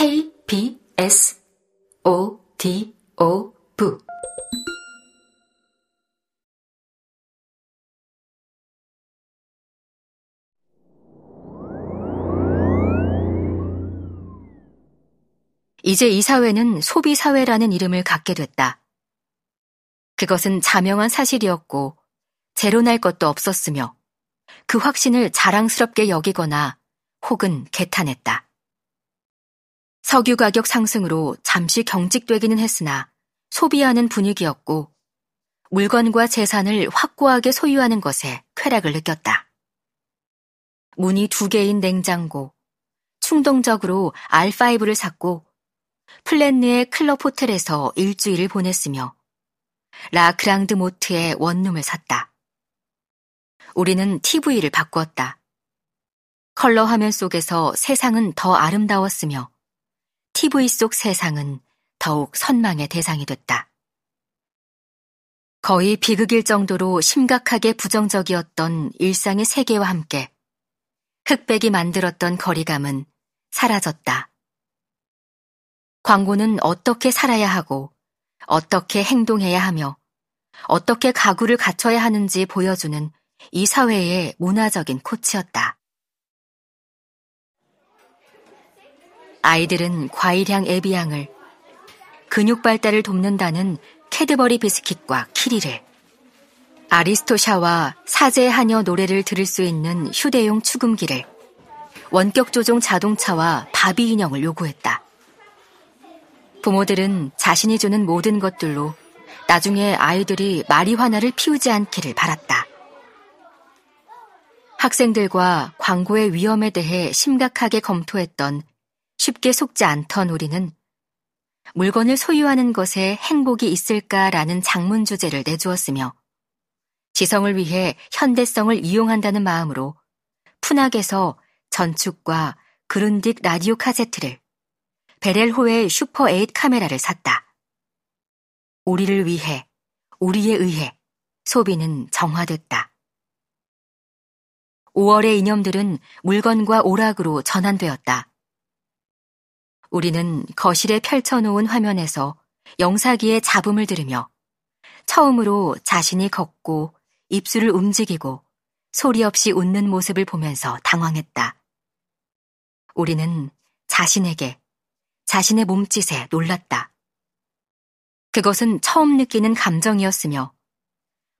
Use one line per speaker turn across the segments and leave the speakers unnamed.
K, B, S, O, D, O, V. 이제 이 사회는 소비 사회라는 이름을 갖게 됐다. 그것은 자명한 사실이었고, 제로날 것도 없었으며, 그 확신을 자랑스럽게 여기거나 혹은 개탄했다. 석유 가격 상승으로 잠시 경직되기는 했으나 소비하는 분위기였고 물건과 재산을 확고하게 소유하는 것에 쾌락을 느꼈다. 문이 두 개인 냉장고, 충동적으로 R5를 샀고 플랜느의 클럽 호텔에서 일주일을 보냈으며 라 그랑드 모트의 원룸을 샀다. 우리는 TV를 바꾸었다. 컬러 화면 속에서 세상은 더 아름다웠으며 TV 속 세상은 더욱 선망의 대상이 됐다. 거의 비극일 정도로 심각하게 부정적이었던 일상의 세계와 함께 흑백이 만들었던 거리감은 사라졌다. 광고는 어떻게 살아야 하고 어떻게 행동해야 하며 어떻게 가구를 갖춰야 하는지 보여주는 이 사회의 문화적인 코치였다. 아이들은 과일향 애비향을, 근육 발달을 돕는다는 캐드버리 비스킷과 키리를, 아리스토샤와 사제 하녀 노래를 들을 수 있는 휴대용 추금기를, 원격 조종 자동차와 바비 인형을 요구했다. 부모들은 자신이 주는 모든 것들로 나중에 아이들이 마리화나를 피우지 않기를 바랐다. 학생들과 광고의 위험에 대해 심각하게 검토했던 쉽게 속지 않던 우리는 물건을 소유하는 것에 행복이 있을까라는 장문 주제를 내주었으며 지성을 위해 현대성을 이용한다는 마음으로 푸낙에서 전축과 그룬딕 라디오 카세트를 베렐호의 슈퍼 8 카메라를 샀다. 우리를 위해, 우리에 의해 소비는 정화됐다. 5월의 이념들은 물건과 오락으로 전환되었다. 우리는 거실에 펼쳐놓은 화면에서 영사기의 잡음을 들으며 처음으로 자신이 걷고 입술을 움직이고 소리 없이 웃는 모습을 보면서 당황했다. 우리는 자신에게, 자신의 몸짓에 놀랐다. 그것은 처음 느끼는 감정이었으며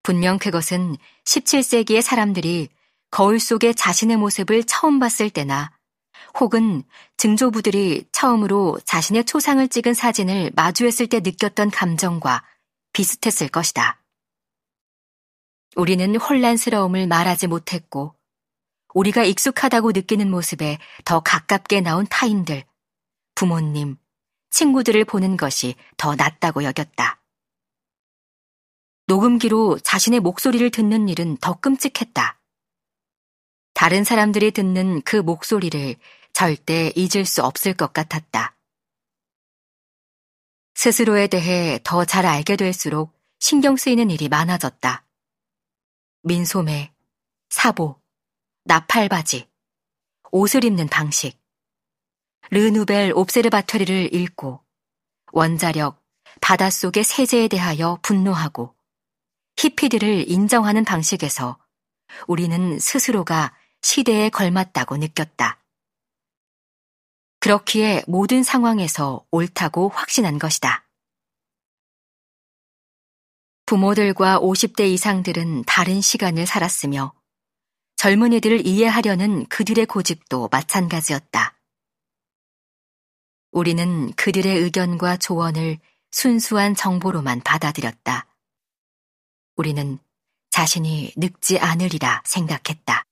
분명 그것은 17세기의 사람들이 거울 속에 자신의 모습을 처음 봤을 때나 혹은 증조부들이 처음으로 자신의 초상을 찍은 사진을 마주했을 때 느꼈던 감정과 비슷했을 것이다. 우리는 혼란스러움을 말하지 못했고, 우리가 익숙하다고 느끼는 모습에 더 가깝게 나온 타인들, 부모님, 친구들을 보는 것이 더 낫다고 여겼다. 녹음기로 자신의 목소리를 듣는 일은 더 끔찍했다. 다른 사람들이 듣는 그 목소리를 절대 잊을 수 없을 것 같았다. 스스로에 대해 더 잘 알게 될수록 신경 쓰이는 일이 많아졌다. 민소매, 사보, 나팔바지, 옷을 입는 방식, 르누벨 옵세르바토리를 읽고 원자력, 바닷속의 세제에 대하여 분노하고 히피들을 인정하는 방식에서 우리는 스스로가 시대에 걸맞다고 느꼈다. 그렇기에 모든 상황에서 옳다고 확신한 것이다. 부모들과 50대 이상들은 다른 시간을 살았으며 젊은이들을 이해하려는 그들의 고집도 마찬가지였다. 우리는 그들의 의견과 조언을 순수한 정보로만 받아들였다. 우리는 자신이 늙지 않으리라 생각했다.